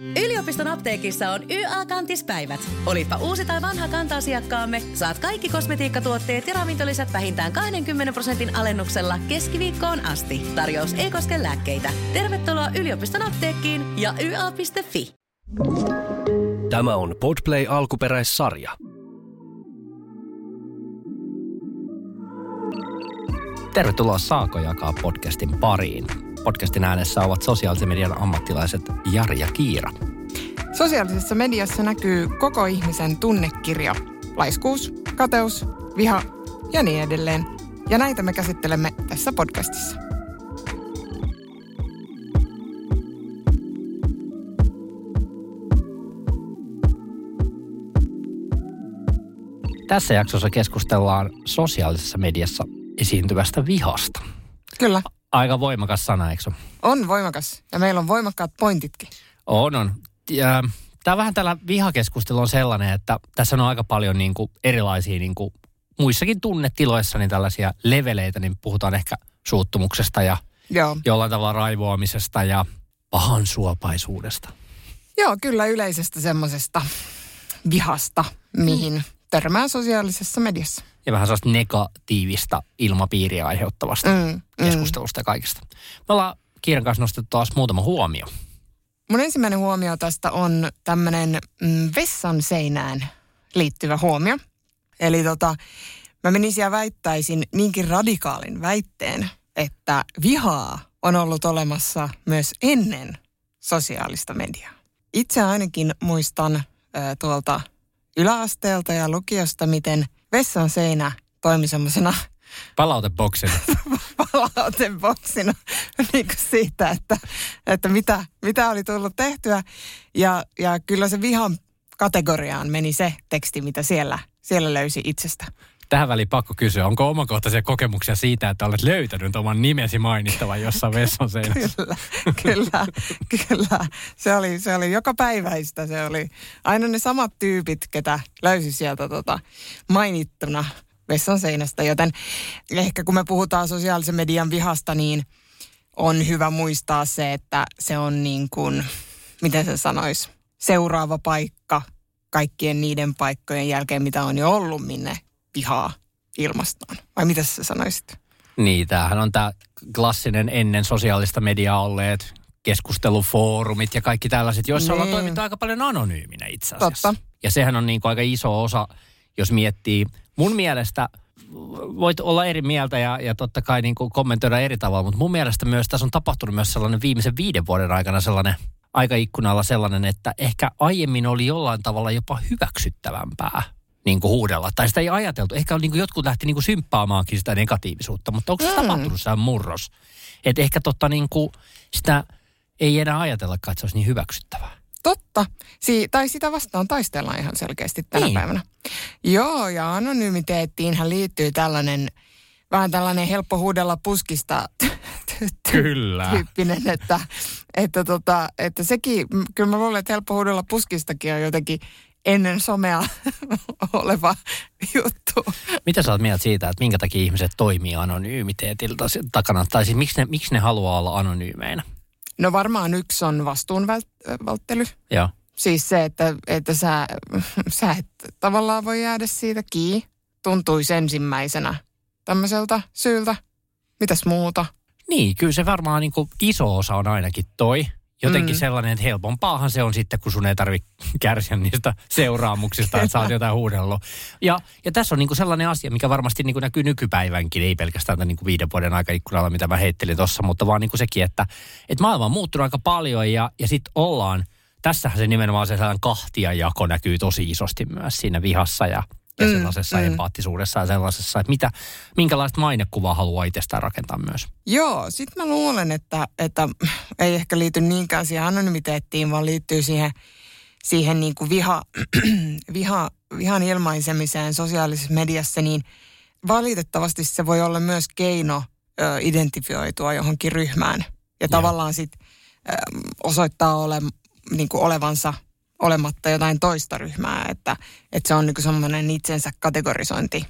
Yliopiston apteekissa on YA-kantispäivät. Olipa uusi tai vanha kanta-asiakkaamme, saat kaikki kosmetiikkatuotteet ja ravintolisät vähintään 20 prosentin alennuksella keskiviikkoon asti. Tarjous ei koske lääkkeitä. Tervetuloa yliopiston apteekkiin ja YA.fi. Tämä on Podplay alkuperäissarja. Tervetuloa Saako jakaa podcastin pariin. Podcastin äänessä ovat sosiaalisen median ammattilaiset Jari ja Kiira. Sosiaalisessa mediassa näkyy koko ihmisen tunnekirja. Laiskuus, kateus, viha ja niin edelleen. Ja näitä me käsittelemme tässä podcastissa. Tässä jaksossa keskustellaan sosiaalisessa mediassa esiintyvästä vihasta. Kyllä, Aika voimakas sana, eikö on voimakas. Ja meillä on voimakkaat pointitkin. On, on. Ja, Tämä vähän tällä vihakeskustelu on sellainen, että tässä on aika paljon niin kuin erilaisia niin kuin muissakin tunnetiloissa niin tällaisia leveleitä, niin puhutaan ehkä suuttumuksesta ja Joo. jollain tavalla raivoamisesta ja pahan suopaisuudesta. Joo, kyllä yleisestä semmoisesta vihasta, mihin törmää sosiaalisessa mediassa. Ja vähän sellaista negatiivista ilmapiiriä aiheuttavasta Mm, mm. keskustelusta ja kaikesta. Me ollaan Kiiran kanssa nostettu taas muutama huomio. Mun ensimmäinen huomio tästä on tämmöinen mm, vessan seinään liittyvä huomio. Eli tota, mä menisin ja väittäisin niinkin radikaalin väitteen, että vihaa on ollut olemassa myös ennen sosiaalista mediaa. Itse ainakin muistan äh, tuolta yläasteelta ja lukiosta, miten vessan seinä toimi semmoisena Palauteboksin. palauteboksina niin kuin siitä, että, että mitä, mitä oli tullut tehtyä. Ja, ja kyllä se vihan kategoriaan meni se teksti, mitä siellä, siellä löysi itsestä. Tähän väliin pakko kysyä, onko omakohtaisia kokemuksia siitä, että olet löytänyt oman nimesi mainittavan jossain vessan seinässä? Kyllä, kyllä, kyllä. Se oli, se oli joka päiväistä. Se oli aina ne samat tyypit, ketä löysi sieltä tota mainittuna vessan seinästä. Joten ehkä kun me puhutaan sosiaalisen median vihasta, niin on hyvä muistaa se, että se on niin kuin, miten se sanoisi, seuraava paikka kaikkien niiden paikkojen jälkeen, mitä on jo ollut, minne vihaa ilmastaan. Vai mitä sä sanoisit? Niin, tämähän on tämä klassinen ennen sosiaalista mediaa olleet keskustelufoorumit ja kaikki tällaiset, joissa ollaan Niin. toimittu aika paljon anonyyminä itse asiassa. Totta. Ja sehän on niin kuin aika iso osa, jos miettii. Mun mielestä voit olla eri mieltä ja, ja totta kai niin kuin kommentoida eri tavalla, mutta mun mielestä myös tässä on tapahtunut myös sellainen viimeisen viiden vuoden aikana sellainen aikaikkunalla sellainen, että ehkä aiemmin oli jollain tavalla jopa hyväksyttävämpää niin kuin huudella. Tai sitä ei ajateltu. Ehkä niin kuin jotkut lähti niin kuin symppaamaankin sitä negatiivisuutta, mutta onko se Mm. tapahtunut sehän murros? Että ehkä totta niin kuin sitä ei enää ajatellakaan, että se olisi niin hyväksyttävää. Totta. Si- tai sitä vastaan taistellaan ihan selkeästi tänä Niin. päivänä. Joo, ja anonymiteettiinhän liittyy tällainen, vähän tällainen helppo huudella puskista Kyllä. tyyppinen, että, että, tota, että sekin, kyllä mä luulen, että helppo huudella puskistakin on jotenkin ennen somea oleva juttu. Mitä sä oot mieltä siitä, että minkä takia ihmiset toimii anonyymiteetilta takana? Tai siis miksi ne, miksi ne haluaa olla anonyymeinä? No varmaan yksi on vastuun vält- välttely. Joo. Siis se, että, että sä, sä et tavallaan voi jäädä siitä kiinni. Tuntuisi ensimmäisenä tämmöiseltä syyltä. Mitäs muuta? Niin, kyllä se varmaan niin kuin iso osa on ainakin toi. Jotenkin Mm. sellainen, että helpompaahan se on sitten, kun sun ei tarvitse kärsiä niistä seuraamuksista, että sä oot jotain huudellut. Ja, ja tässä on niin kuin sellainen asia, mikä varmasti niin kuin näkyy nykypäivänkin, ei pelkästään tämän niin kuin viiden vuoden aikaikkunalla, mitä mä heittelin tuossa, mutta vaan niin kuin sekin, että, että maailma on muuttunut aika paljon ja, ja sitten ollaan, tässähän se nimenomaan se sellainen kahtiajako näkyy tosi isosti myös siinä vihassa ja, ja Mm, sellaisessa mm. empaattisuudessa ja sellaisessa, että mitä, minkälaista mainekuvaa haluaa itsestään rakentaa myös. Joo, sit mä luulen, että, että ei ehkä liity niinkään siihen anonymiteettiin, vaan liittyy siihen, siihen niin kuin viha, viha, vihan ilmaisemiseen sosiaalisessa mediassa, niin valitettavasti se voi olla myös keino ö, identifioitua johonkin ryhmään. Ja tavallaan sit ö, osoittaa ole, niin kuin olevansa olematta jotain toista ryhmää, että, että se on niin kuin semmoinen itsensä kategorisointi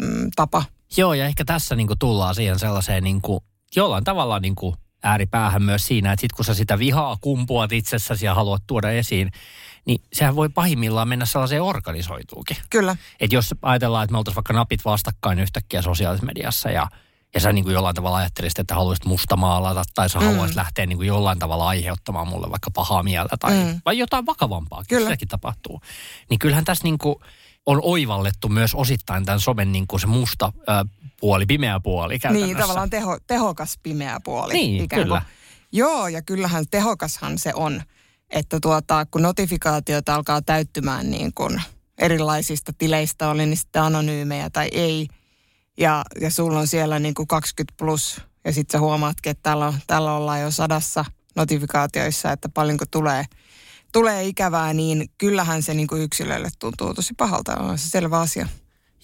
mm, tapa. Joo, ja ehkä tässä niin tullaan siihen sellaiseen niin kuin, jollain tavalla niin kuin ääripäähän myös siinä, että sit kun sä sitä vihaa kumpuat itsessäsi ja haluat tuoda esiin, niin sehän voi pahimmillaan mennä sellaiseen organisoituukin. Kyllä. Että jos ajatellaan, että me oltaisiin vaikka napit vastakkain yhtäkkiä sosiaalisessa mediassa ja, ja sä niin kuin jollain tavalla ajattelisit, että haluaisit mustamaalata tai sä mm. haluaisit lähteä niin kuin jollain tavalla aiheuttamaan mulle vaikka pahaa mieltä tai mm. vai jotain vakavampaa, Kyllä. sitäkin tapahtuu. Niin kyllähän tässä niin kuin on oivallettu myös osittain tämän somen niin kuin se musta ö, puoli, pimeä puoli Niin, tavallaan teho, tehokas pimeä puoli. Niin, ikään kyllä. Kuin. Joo, ja kyllähän tehokashan se on että tuota, kun notifikaatiot alkaa täyttymään niin kuin erilaisista tileistä, oli niin sitten anonyymejä tai ei, ja, ja sulla on siellä niin kuin 20 plus, ja sitten sä huomaatkin, että täällä, on, täällä ollaan jo sadassa notifikaatioissa, että paljonko tulee, tulee ikävää, niin kyllähän se niin kuin yksilölle tuntuu tosi pahalta, on se selvä asia.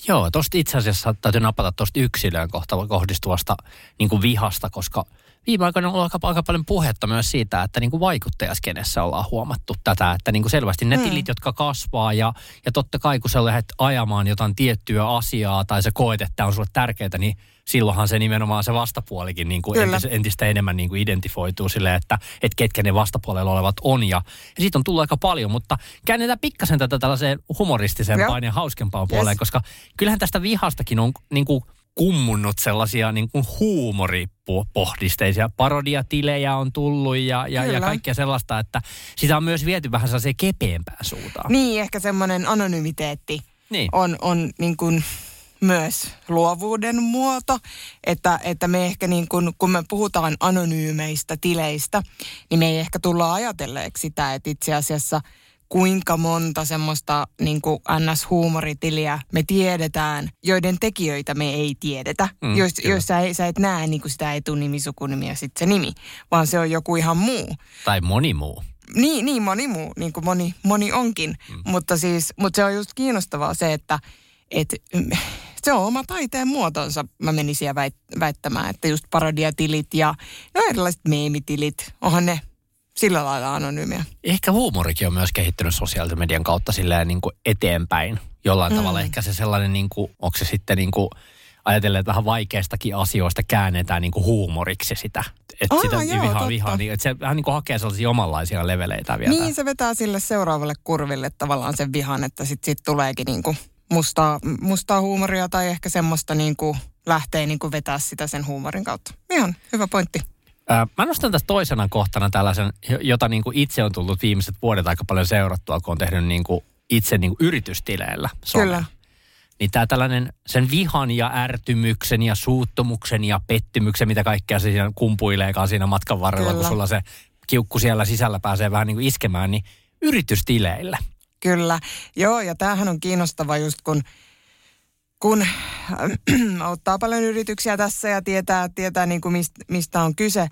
Joo, tuosta itse asiassa täytyy napata tuosta yksilöön kohdistuvasta niin kuin vihasta, koska – viime aikoina on ollut aika, paljon puhetta myös siitä, että niin kuin vaikuttajaskenessä ollaan huomattu tätä, että niin kuin selvästi ne mm. tilit, jotka kasvaa ja, ja totta kai kun sä lähdet ajamaan jotain tiettyä asiaa tai sä koet, että on sulle tärkeää, niin silloinhan se nimenomaan se vastapuolikin niin kuin entistä, entistä enemmän niin kuin identifoituu sille, että, että ketkä ne vastapuolella olevat on. Ja, ja siitä on tullut aika paljon, mutta käännetään pikkasen tätä tällaiseen humoristisempaan ja hauskempaan puoleen, yes. koska kyllähän tästä vihastakin on niin kuin kummunnut sellaisia niin kuin huumoripohdisteisia. Parodiatilejä on tullut ja, ja, ja kaikkea sellaista, että sitä on myös viety vähän sellaiseen kepeämpään suuntaan. Niin, ehkä semmoinen anonymiteetti niin. on, on niin kuin myös luovuuden muoto, että, että me ehkä niin kuin, kun me puhutaan anonyymeistä tileistä, niin me ei ehkä tulla ajatelleeksi sitä, että itse asiassa – kuinka monta semmoista niin NS-huumoritiliä me tiedetään, joiden tekijöitä me ei tiedetä. Mm, jos, jos sä, sä et näe niin kuin sitä etunimi, sukunimi ja sitten se nimi, vaan se on joku ihan muu. Tai moni muu. Niin, niin moni muu, niin kuin moni, moni onkin. Mm. Mutta, siis, mutta se on just kiinnostavaa se, että et, se on oma taiteen muotonsa, mä menisin ja väittämään, että just parodiatilit ja no erilaiset meemitilit, onhan ne sillä lailla anonyymiä. Ehkä huumorikin on myös kehittynyt sosiaalisen median kautta silleen niin kuin eteenpäin. Jollain mm. tavalla ehkä se sellainen, niin kuin, onko se sitten niin kuin, ajatellen, että vähän vaikeistakin asioista käännetään niin kuin huumoriksi sitä. Että sitä joo, vihaa, vihaa, niin, että se vähän niin kuin hakee sellaisia omanlaisia leveleitä vielä. Niin, se vetää sille seuraavalle kurville tavallaan sen vihan, että sitten sit tuleekin niin kuin mustaa, mustaa huumoria tai ehkä semmoista niin kuin lähtee niin kuin vetää sitä sen huumorin kautta. Ihan hyvä pointti. Mä nostan tästä toisena kohtana tällaisen, jota niin kuin itse on tullut viimeiset vuodet aika paljon seurattua, kun on tehnyt niin kuin itse niin kuin yritystileillä. Somea. Kyllä. Niin tämä tällainen sen vihan ja ärtymyksen ja suuttumuksen ja pettymyksen, mitä kaikkea se siinä kumpuileekaan siinä matkan varrella, Kyllä. kun sulla se kiukku siellä sisällä pääsee vähän niin kuin iskemään, niin yritystileillä. Kyllä, joo ja tämähän on kiinnostava just kun kun äh, ottaa paljon yrityksiä tässä ja tietää, tietää niin kuin mistä, mistä on kyse,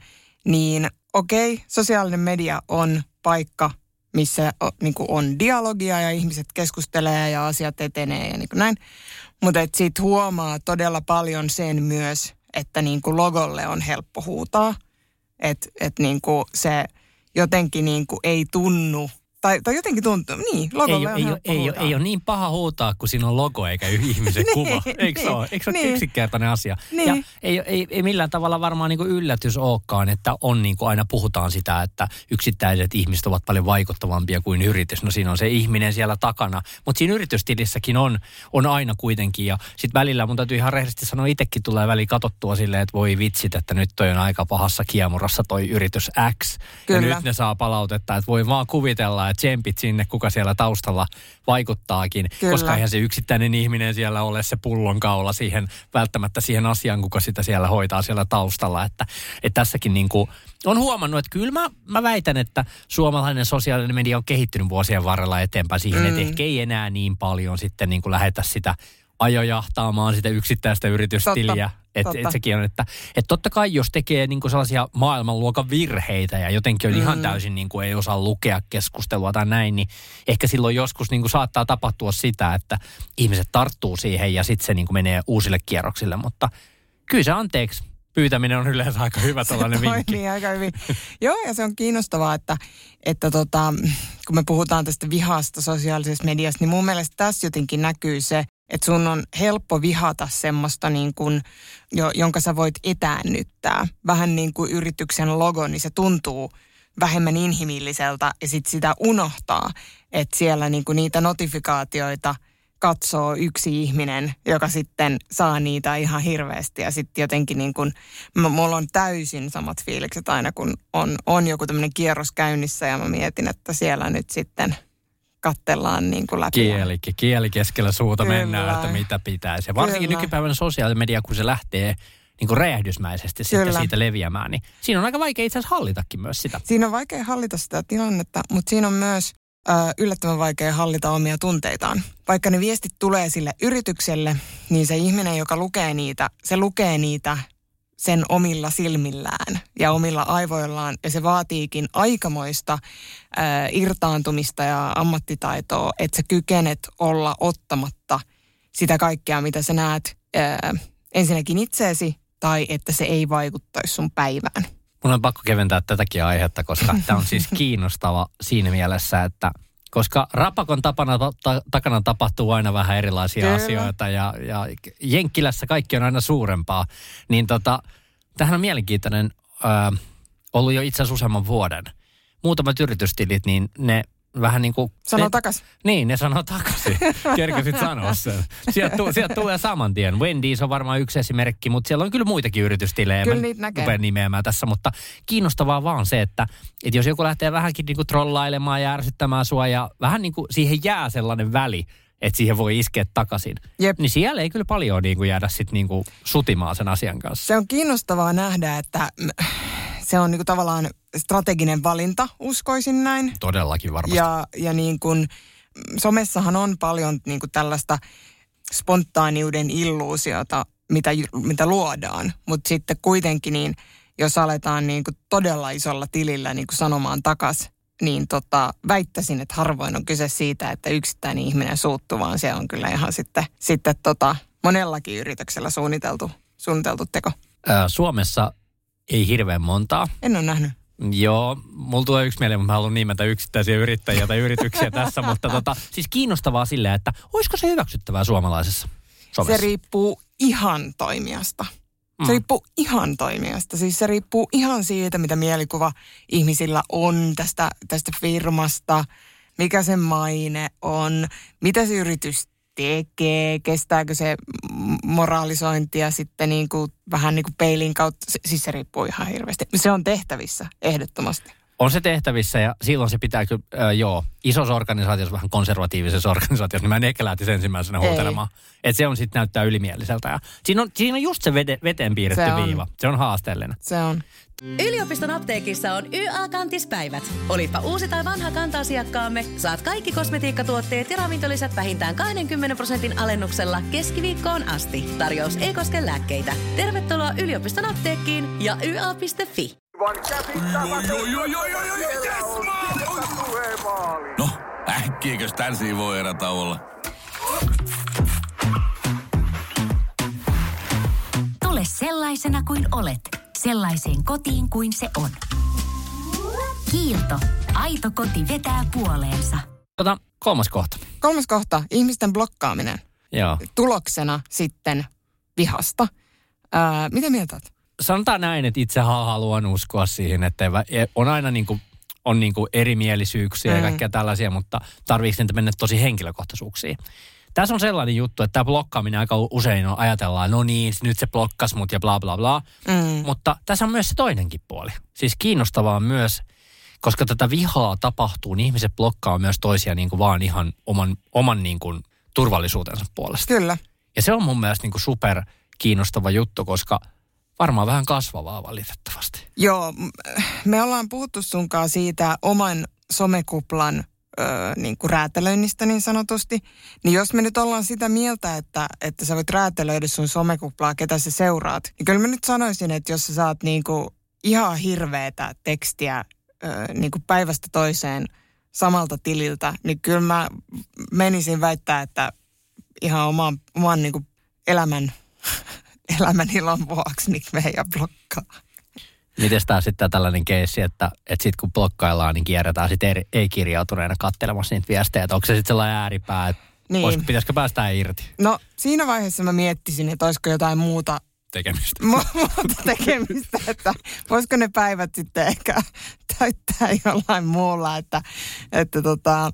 niin okei, okay, sosiaalinen media on paikka, missä niin kuin on dialogia ja ihmiset keskustelee ja asiat etenee ja niin kuin näin. Mutta sitten huomaa todella paljon sen myös, että niin kuin logolle on helppo huutaa. Että et niin kuin se jotenkin niin kuin ei tunnu tai, tai jotenkin tuntuu, niin, logolle ei, on ei, ei, ei, ei ole niin paha huutaa, kun siinä on logo eikä ihmisen niin, kuva. Eikö niin, se ole? Eikö se niin. ole yksinkertainen asia? Niin. Ja ei, ei, ei millään tavalla varmaan niin kuin yllätys olekaan, että on niin kuin aina puhutaan sitä, että yksittäiset ihmiset ovat paljon vaikuttavampia kuin yritys. No siinä on se ihminen siellä takana. Mutta siinä yritystilissäkin on, on aina kuitenkin. Ja sitten välillä mun täytyy ihan rehellisesti sanoa, itsekin tulee väli katsottua silleen, että voi vitsit, että nyt toi on aika pahassa kiemurassa toi yritys X. Kyllä. Ja nyt ne saa palautetta, että voi vaan kuvitella, että tsempit sinne, kuka siellä taustalla vaikuttaakin. Kyllä. Koska eihän se yksittäinen ihminen siellä ole se pullonkaula siihen, välttämättä siihen asiaan, kuka sitä siellä hoitaa siellä taustalla. Että, että tässäkin niin kuin on huomannut, että kyllä mä, mä väitän, että suomalainen sosiaalinen media on kehittynyt vuosien varrella eteenpäin siihen, mm. että ehkä ei enää niin paljon sitten niin kuin lähetä sitä ajojahtaamaan sitä yksittäistä yritystiliä. Että et sekin on, että et totta kai jos tekee niinku sellaisia maailmanluokan virheitä ja jotenkin on mm. ihan täysin niinku ei osaa lukea keskustelua tai näin, niin ehkä silloin joskus niinku saattaa tapahtua sitä, että ihmiset tarttuu siihen ja sitten se niinku menee uusille kierroksille. Mutta kyllä se anteeksi pyytäminen on yleensä aika hyvä tällainen vinkki. aika hyvin. Joo, ja se on kiinnostavaa, että, että tota, kun me puhutaan tästä vihasta sosiaalisessa mediassa, niin mun mielestä tässä jotenkin näkyy se, Että sun on helppo vihata semmoista niin kuin, jo, jonka sä voit etäännyttää. Vähän niin kuin yrityksen logo, niin se tuntuu vähemmän inhimilliseltä ja sitten sitä unohtaa, että siellä niin kuin niitä notifikaatioita katsoo yksi ihminen, joka sitten saa niitä ihan hirveästi ja sitten jotenkin niin kuin, mulla on täysin samat fiilikset aina, kun on, on joku tämmöinen kierros käynnissä ja mä mietin, että siellä nyt sitten – kattellaan niin kuin läpi. Kieli, kieli keskellä suuta Kyllä. mennään, että mitä pitäisi. Ja varsinkin Kyllä. nykypäivänä sosiaalinen media, kun se lähtee niin kuin räjähdysmäisesti Kyllä. sitten siitä leviämään, niin siinä on aika vaikea itse asiassa hallitakin myös sitä. Siinä on vaikea hallita sitä tilannetta, mutta siinä on myös ö, yllättävän vaikea hallita omia tunteitaan. Vaikka ne viestit tulee sille yritykselle, niin se ihminen, joka lukee niitä, se lukee niitä sen omilla silmillään ja omilla aivoillaan. Ja se vaatiikin aikamoista äh, irtaantumista ja ammattitaitoa, että sä kykenet olla ottamatta sitä kaikkea, mitä sä näet äh, ensinnäkin itseesi tai että se ei vaikuttaisi sun päivään. Mun on pakko keventää tätäkin aihetta, koska tämä on siis kiinnostava siinä mielessä, että koska rapakon tapana, ta, takana tapahtuu aina vähän erilaisia Kyllä. asioita ja, ja Jenkkilässä kaikki on aina suurempaa, niin tota, tähän on mielenkiintoinen äh, ollut jo itse asiassa useamman vuoden. Muutamat yritystilit, niin ne vähän niin kuin... Sano ne, takas. Niin, ne sanoo takaisin. Kerkesit sanoa sen. Sieltä, tu, sieltä tulee saman tien. Wendy's on varmaan yksi esimerkki, mutta siellä on kyllä muitakin yritystilejä. Kyllä niitä näkee. nimeämään tässä, mutta kiinnostavaa vaan se, että, että jos joku lähtee vähänkin niin kuin trollailemaan ja ärsyttämään sua ja vähän niin kuin siihen jää sellainen väli, että siihen voi iskeä takaisin. Jep. Niin siellä ei kyllä paljon niin kuin jäädä sitten niin kuin sutimaan sen asian kanssa. Se on kiinnostavaa nähdä, että se on niin kuin tavallaan strateginen valinta, uskoisin näin. Todellakin varmasti. Ja, ja niin kuin, somessahan on paljon niin kuin tällaista spontaaniuden illuusiota, mitä, mitä luodaan. Mutta sitten kuitenkin niin, jos aletaan niin kuin todella isolla tilillä niin kuin sanomaan takas, niin tota, väittäisin, että harvoin on kyse siitä, että yksittäinen ihminen suuttuu, vaan se on kyllä ihan sitten, sitten tota, monellakin yrityksellä suunniteltu, suunniteltu teko. Ää, Suomessa ei hirveän montaa. En ole nähnyt. Joo, mulla tulee yksi mieleen, mutta mä haluan nimetä yksittäisiä yrittäjiä tai yrityksiä tässä, mutta tota, siis kiinnostavaa silleen, että olisiko se hyväksyttävää suomalaisessa somessa? Se riippuu ihan toimijasta. Se mm. riippuu ihan toimijasta. Siis se riippuu ihan siitä, mitä mielikuva ihmisillä on tästä, tästä firmasta, mikä se maine on, mitä se yritys tekee, kestääkö se moraalisointia sitten niin kuin, vähän niin kuin peilin kautta. Siis se riippuu ihan hirveästi. Se on tehtävissä ehdottomasti. On se tehtävissä ja silloin se pitää kyllä, äh, joo, isossa organisaatiossa, vähän konservatiivisessa organisaatiossa, niin mä en ehkä lähtisi ensimmäisenä huutelemaan. Että se on sitten näyttää ylimieliseltä. Ja siinä, on, siinä on just se vede, veteen piirretty se viiva. Se on haasteellinen. Se on. Yliopiston apteekissa on YA-kantispäivät. Olipa uusi tai vanha kanta-asiakkaamme, saat kaikki kosmetiikkatuotteet ja ravintolisät vähintään 20 prosentin alennuksella keskiviikkoon asti. Tarjous ei koske lääkkeitä. Tervetuloa yliopiston apteekkiin ja YA.fi. No, äkkiäkös tän voi erä olla? Tule sellaisena kuin olet, sellaiseen kotiin kuin se on. Kiilto. Aito koti vetää puoleensa. Tota, kolmas kohta. Kolmas kohta, ihmisten blokkaaminen. Joo. Tuloksena sitten vihasta. Ää, mitä mieltä olet? Sanotaan näin, että itse haluan uskoa siihen, että e, on aina niin kuin, on niin kuin erimielisyyksiä mm. ja kaikkea tällaisia, mutta tarvitsisi niitä mennä tosi henkilökohtaisuuksiin. Tässä on sellainen juttu, että tämä blokkaaminen aika usein on, ajatellaan, no niin, nyt se blokkas mut ja bla bla bla. Mm. Mutta tässä on myös se toinenkin puoli. Siis kiinnostavaa myös, koska tätä vihaa tapahtuu, niin ihmiset blokkaa myös toisia niin kuin vaan ihan oman, oman niin kuin turvallisuutensa puolesta. Kyllä. Ja se on mun mielestä niin kuin super kiinnostava juttu, koska – varmaan vähän kasvavaa valitettavasti. Joo, me ollaan puhuttu sunkaan siitä oman somekuplan ö, niin kuin räätälöinnistä niin sanotusti. Niin jos me nyt ollaan sitä mieltä, että, että sä voit räätälöidä sun somekuplaa, ketä sä seuraat, niin kyllä mä nyt sanoisin, että jos sä saat niin kuin ihan hirveätä tekstiä ö, niin kuin päivästä toiseen samalta tililtä, niin kyllä mä menisin väittää, että ihan oman, oman niin kuin elämän elämän ilon vuoksi, niin meidän blokkaa. Miten tämä sitten tällainen keissi, että, että sitten kun blokkaillaan, niin kierretään sitten ei-kirjautuneena katselemassa niitä viestejä. Että onko se sitten sellainen ääripää, että Niin. Olisiko, pitäisikö päästä irti No siinä vaiheessa mä miettisin, että olisiko jotain muuta tekemistä? mu- muuta tekemistä, että voisiko ne päivät sitten ehkä täyttää jollain muulla, että, että tota,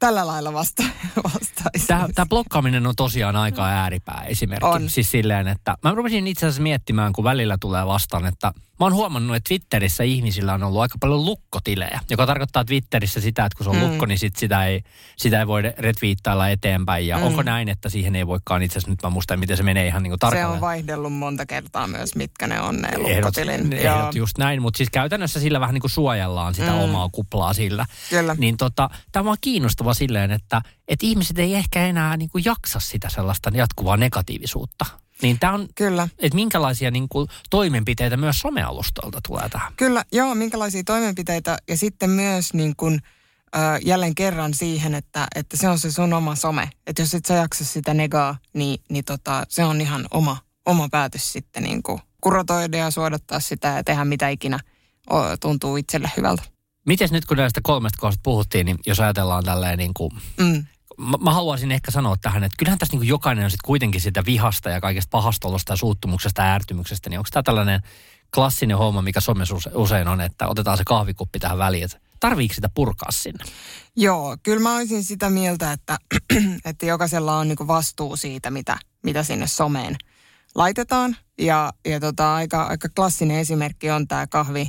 tällä lailla vasta, vastaisin. Tämä, tämä blokkaaminen on tosiaan aika ääripää esimerkki. On. Siis silleen, että mä rupesin itse asiassa miettimään, kun välillä tulee vastaan, että mä oon huomannut, että Twitterissä ihmisillä on ollut aika paljon lukkotilejä, joka tarkoittaa Twitterissä sitä, että kun se on mm. lukko, niin sit sitä, ei, sitä ei voi retviittailla eteenpäin. Ja mm. onko näin, että siihen ei voikaan itse asiassa, nyt mä muistan, miten se menee ihan niin kuin Se tarkalleen. on vaihdellut monta kertaa myös, mitkä ne on ne Ehdot, lukkotilin. ehdot just näin, mutta siis käytännössä sillä vähän niin kuin suojellaan sitä mm. omaa kuplaa sillä. Kyllä. Niin tota, tämä on kiinnostava silleen, että, että ihmiset ei ehkä enää niin kuin jaksa sitä sellaista jatkuvaa negatiivisuutta. Niin tämä on, Kyllä. että minkälaisia niin kuin toimenpiteitä myös somealustolta tulee tähän. Kyllä, joo, minkälaisia toimenpiteitä ja sitten myös niin kuin, äh, jälleen kerran siihen, että, että se on se sun oma some. Että jos et sä jaksa sitä negaa, niin, niin tota, se on ihan oma, oma päätös sitten niin kuin kuratoida ja suodattaa sitä ja tehdä mitä ikinä o, tuntuu itselle hyvältä. Miten nyt kun näistä kolmesta kohdasta puhuttiin, niin jos ajatellaan tälleen niin kuin, Mm. Mä, mä haluaisin ehkä sanoa tähän, että kyllähän tässä niin jokainen on sitten kuitenkin sitä vihasta ja kaikesta pahastolosta ja suuttumuksesta ja ärtymyksestä, niin onko tämä tällainen klassinen homma, mikä somessa use- usein on, että otetaan se kahvikuppi tähän väliin, että tarviiko sitä purkaa sinne? Joo, kyllä mä olisin sitä mieltä, että, että jokaisella on niin vastuu siitä, mitä, mitä sinne someen laitetaan. Ja, ja tota, aika, aika klassinen esimerkki on tämä kahvi,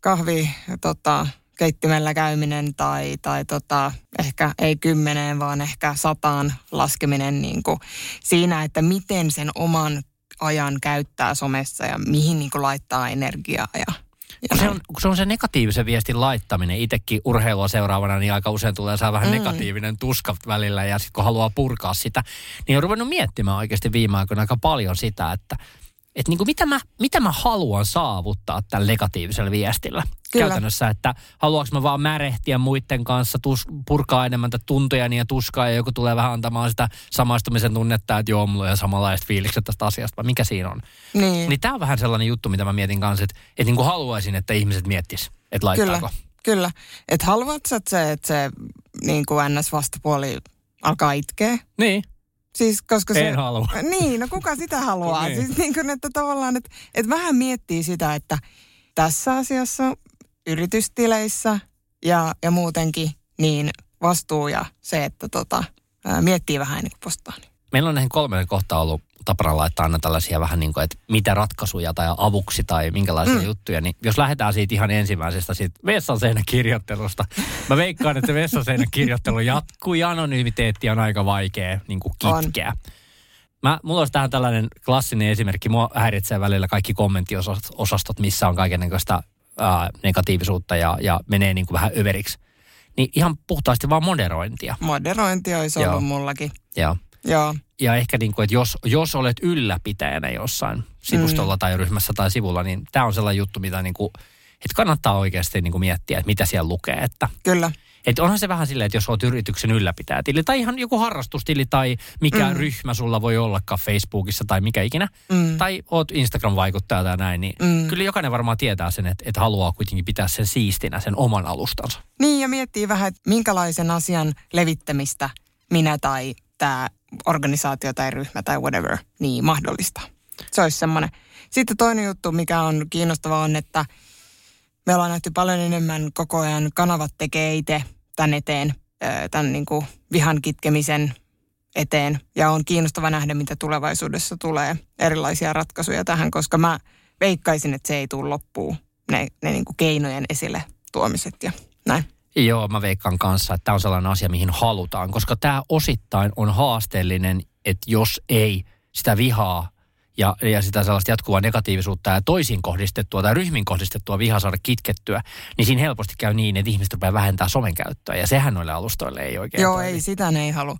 kahvi tota, keittimellä käyminen tai, tai tota, ehkä ei kymmeneen, vaan ehkä sataan laskeminen niin kuin siinä, että miten sen oman ajan käyttää somessa ja mihin niin kuin laittaa energiaa. Ja, ja Kun se, on, kun se on se negatiivisen viestin laittaminen, itsekin urheilua seuraavana, niin aika usein tulee saa vähän mm. negatiivinen tuska välillä ja sitten kun haluaa purkaa sitä, niin on ruvennut miettimään oikeasti viime aikoina aika paljon sitä, että että niin kuin mitä, mä, mitä mä haluan saavuttaa tällä negatiivisella viestillä. Kyllä. Käytännössä, että haluanko mä vaan märehtiä muiden kanssa, tus, purkaa enemmän tätä tuntojani ja tuskaa ja joku tulee vähän antamaan sitä samaistumisen tunnetta, että joo, mulla on samanlaiset fiilikset tästä asiasta, vai mikä siinä on. niin. Niin tämä on vähän sellainen juttu, mitä mä mietin kanssa, että, että niin kuin haluaisin, että ihmiset miettis, että laittaako. Kyllä, kyllä. Että haluat sä, että se, että se niin kuin NS-vastapuoli alkaa itkeä? Niin. Siis koska se... En halua. Niin, no kuka sitä haluaa? Niin. Siis niin kuin, että tavallaan, että, että vähän miettii sitä, että tässä asiassa yritystileissä ja, ja muutenkin niin vastuu ja se, että tota, ää, miettii vähän ennen kuin postaa. Niin. Meillä on näihin kolmeen kohtaan ollut tapana laittaa aina tällaisia vähän niin kuin, että mitä ratkaisuja tai avuksi tai minkälaisia mm. juttuja. Niin jos lähdetään siitä ihan ensimmäisestä, siitä vessan kirjoittelusta. Mä veikkaan, että vessan kirjoittelu jatkuu ja anonymiteetti on aika vaikea niin kuin kitkeä. Mä, mulla olisi tähän tällainen klassinen esimerkki. Mua häiritsee välillä kaikki kommenttiosastot, missä on kaikenlaista negatiivisuutta ja, ja menee niin kuin vähän överiksi. Niin ihan puhtaasti vaan moderointia. Moderointi olisi Joo. ollut mullakin. Joo. Joo, ja ehkä niin kuin, että jos, jos olet ylläpitäjänä jossain sivustolla mm. tai ryhmässä tai sivulla, niin tämä on sellainen juttu, mitä niin kuin, että kannattaa oikeasti niin kuin miettiä, että mitä siellä lukee. Että, kyllä. että onhan se vähän silleen, että jos olet yrityksen ylläpitäjätili tai ihan joku harrastustili tai mikä mm. ryhmä sulla voi ollakaan Facebookissa tai mikä ikinä, Mm. tai oot Instagram-vaikuttaja tai näin, niin mm. kyllä jokainen varmaan tietää sen, että, että haluaa kuitenkin pitää sen siistinä, sen oman alustansa. Niin, ja miettii vähän, että minkälaisen asian levittämistä minä tai tämä organisaatio tai ryhmä tai whatever niin mahdollistaa. Se olisi semmoinen. Sitten toinen juttu, mikä on kiinnostava on, että me ollaan nähty paljon enemmän koko ajan kanavat tekee itse tämän eteen, tämän niin kuin vihan kitkemisen eteen. Ja on kiinnostava nähdä, mitä tulevaisuudessa tulee erilaisia ratkaisuja tähän, koska mä veikkaisin, että se ei tule loppuun, ne, ne niin kuin keinojen esille tuomiset ja näin. Joo, mä veikkaan kanssa, että tämä on sellainen asia, mihin halutaan, koska tämä osittain on haasteellinen, että jos ei sitä vihaa ja, ja sitä sellaista jatkuvaa negatiivisuutta ja toisin kohdistettua tai ryhmin kohdistettua vihaa saada kitkettyä, niin siinä helposti käy niin, että ihmiset rupeaa vähentää somen käyttöä ja sehän noille alustoille ei oikein Joo, toimi. ei, sitä ne ei halua.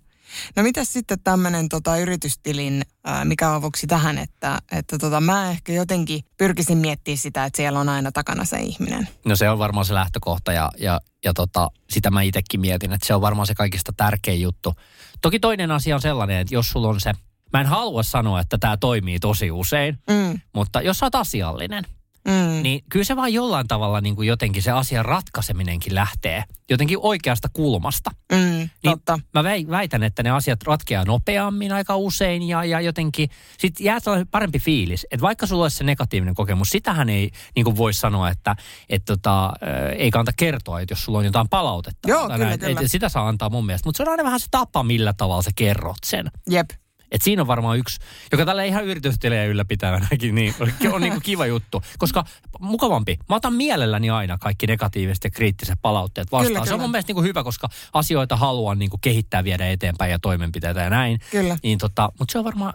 No mitäs sitten tämmöinen tota, yritystilin, ää, mikä on avuksi tähän, että, että tota, mä ehkä jotenkin pyrkisin miettimään sitä, että siellä on aina takana se ihminen. No se on varmaan se lähtökohta ja, ja, ja tota, sitä mä itsekin mietin, että se on varmaan se kaikista tärkein juttu. Toki toinen asia on sellainen, että jos sulla on se, mä en halua sanoa, että tämä toimii tosi usein, Mm, mutta jos sä oot asiallinen, Mm. niin kyllä se vaan jollain tavalla niin kuin jotenkin se asian ratkaiseminenkin lähtee jotenkin oikeasta kulmasta. Mm, Niin totta. mä väi- väitän, että ne asiat ratkeaa nopeammin aika usein ja, ja jotenkin sit jää parempi fiilis. Että vaikka sulla olisi se negatiivinen kokemus, sitähän ei niin kuin voi sanoa, että et tota, ei kannata kertoa, että jos sulla on jotain palautetta. Joo, kyllä, näin, kyllä. Et, sitä saa antaa mun mielestä. Mutta se on aina vähän se tapa, millä tavalla sä kerrot sen. Jep. Et siinä on varmaan yksi, joka tällä ihan yritystilejä ylläpitävänäkin, niin on niin kuin kiva juttu. Koska mukavampi. Mä otan mielelläni aina kaikki negatiiviset ja kriittiset palautteet vastaan. Kyllä, se on kyllä. mun mielestä niin kuin hyvä, koska asioita haluan niin kuin kehittää, viedä eteenpäin ja toimenpiteitä ja näin. Kyllä. Niin tota, mutta se on varmaan,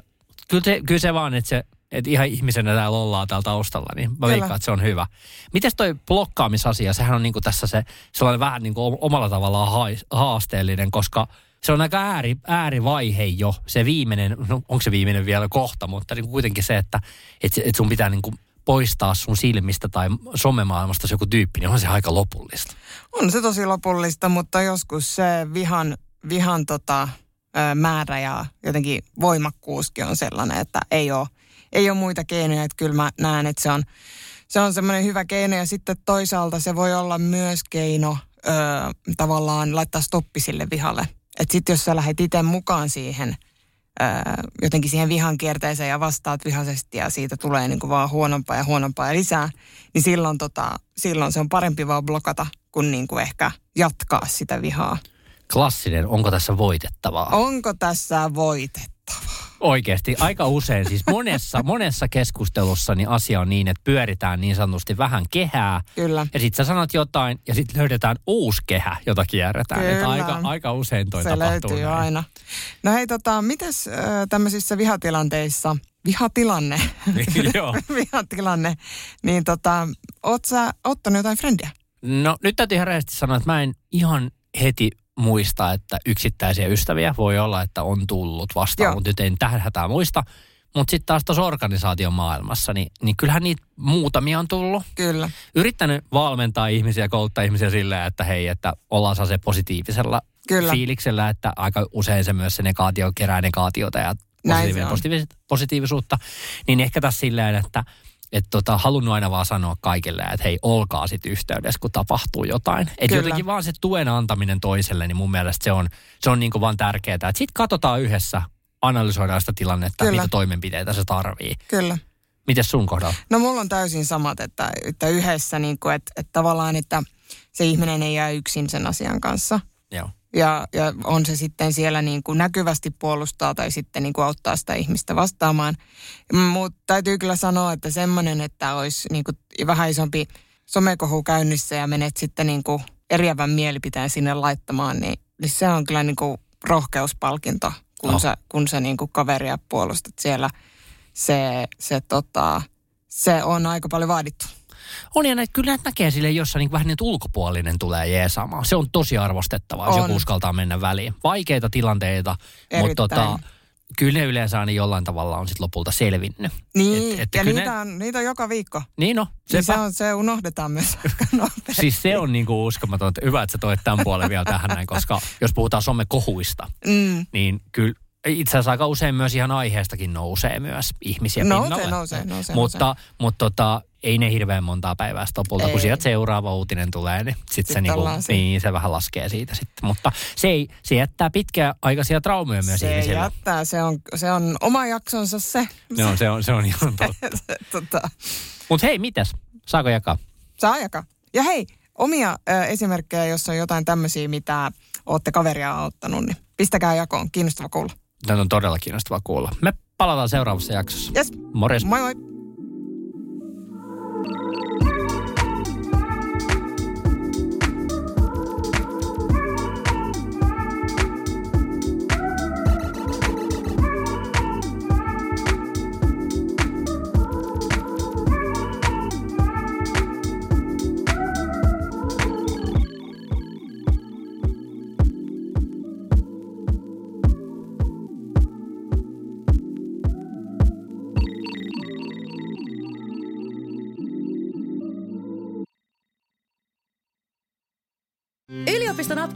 kyllä se, kyllä se vaan, että se, että ihan ihmisenä täällä ollaan täällä taustalla, niin mä Kyllä. veikkaan, että se on hyvä. Mites toi blokkaamisasia, sehän on niinku tässä se sellainen vähän niinku omalla tavallaan haasteellinen, koska se on aika ääri, äärivaihe jo, se viimeinen, no onko se viimeinen vielä kohta, mutta niinku kuitenkin se, että et, et sun pitää niinku poistaa sun silmistä tai somemaailmasta se joku tyyppi, niin on se aika lopullista. On se tosi lopullista, mutta joskus se vihan, vihan tota, määrä ja jotenkin voimakkuuskin on sellainen, että ei ole, ei ole muita keinoja. Että kyllä mä näen, että se on, se on semmoinen hyvä keino ja sitten toisaalta se voi olla myös keino ö, tavallaan laittaa stoppi sille vihalle. Että sitten jos sä lähdet itse mukaan siihen, ö, jotenkin siihen vihan kierteeseen ja vastaat vihaisesti ja siitä tulee niin kuin vaan huonompaa ja huonompaa ja lisää, niin silloin, tota, silloin se on parempi vaan blokata kuin, niin kuin ehkä jatkaa sitä vihaa. Klassinen, onko tässä voitettavaa? Onko tässä voitettu? Oikeasti, aika usein, siis monessa, monessa keskustelussa niin asia on niin, että pyöritään niin sanotusti vähän kehää. Kyllä. Ja sitten sä sanot jotain ja sitten löydetään uusi kehä, jota kierretään. Että Kyllä. aika, aika usein toi se tapahtuu löytyy näin. aina. No hei, tota, mites äh, tämmöisissä vihatilanteissa, vihatilanne, Joo. vihatilanne, niin tota, oot sä ottanut jotain frendiä? No nyt täytyy ihan rehellisesti sanoa, että mä en ihan heti muista, että yksittäisiä ystäviä voi olla, että on tullut vastaan, Joo. mutta nyt en tähän hätään muista. Mutta sitten taas tuossa organisaation maailmassa, niin, niin kyllähän niitä muutamia on tullut. Kyllä. yrittänyt valmentaa ihmisiä, kouluttaa ihmisiä silleen, että hei, että ollaan se positiivisella Kyllä. fiiliksellä, että aika usein se myös se negaatio kerää negaatiota ja Näin se positiivi- on. positiivis- positiivisuutta. Niin ehkä tässä silleen, että et tota, halunnut aina vaan sanoa kaikille, että hei, olkaa sitten yhteydessä, kun tapahtuu jotain. Että jotenkin vaan se tuen antaminen toiselle, niin mun mielestä se on, se on niinku vaan tärkeää. Että sitten katsotaan yhdessä, analysoidaan sitä tilannetta, Kyllä. mitä toimenpiteitä se tarvii. Kyllä. Miten sun kohdalla? No mulla on täysin samat, että, että yhdessä, niin kuin, että, että tavallaan, että se ihminen ei jää yksin sen asian kanssa. Joo. Ja, ja on se sitten siellä niin kuin näkyvästi puolustaa tai sitten niin kuin auttaa sitä ihmistä vastaamaan. Mutta täytyy kyllä sanoa, että semmoinen, että olisi niin kuin vähän isompi somekohu käynnissä ja menet sitten niin kuin eriävän mielipiteen sinne laittamaan, niin, niin se on kyllä niin kuin rohkeuspalkinto, kun Oh. sä, kun sä niin kuin kaveria puolustat siellä. Se, se, tota, se on aika paljon vaadittu. On ja näitä, kyllä näitä näkee sille, jossa niin vähän niin ulkopuolinen tulee jeesaamaan. Se on tosi arvostettavaa, jos On. joku uskaltaa mennä väliin. Vaikeita tilanteita, mutta Erittäin. tota, kyllä ne yleensä aina jollain tavalla on sitten lopulta selvinnyt. Niin, Et- et ja niitä, ne- on, niitä on joka viikko. Niin no, Niin se, on, se unohdetaan myös. Siis se on niinku uskomaton. Hyvä, että sä toit tämän puolen vielä tähän näin, koska jos puhutaan somekohuista, Mm. niin kyllä itse asiassa aika usein myös ihan aiheestakin nousee myös ihmisiä Nousee, pinnalle. nousee, nousee, Mutta, mutta tota, ei ne hirveän montaa päivää sitten lopulta, kun Ei. sieltä seuraava uutinen tulee, niin sitten se, Sitten niinku, niin, se vähän laskee siitä sitten. Mutta se, ei, se jättää pitkäaikaisia traumoja myös Se ihmisille. jättää, se on, se on oma jaksonsa se. No, se, on, se on ihan totta. tota, Mutta hei, mitäs? Saako jakaa? saa jakaa. Ja hei, omia ö, esimerkkejä, jos on jotain tämmöisiä, mitä olette kaveria auttanut, niin pistäkää jakoon. Kiinnostava kuulla. Tämä on todella kiinnostavaa kuulla. Me palataan seuraavassa jaksossa. Yes, Morjes. moi moi.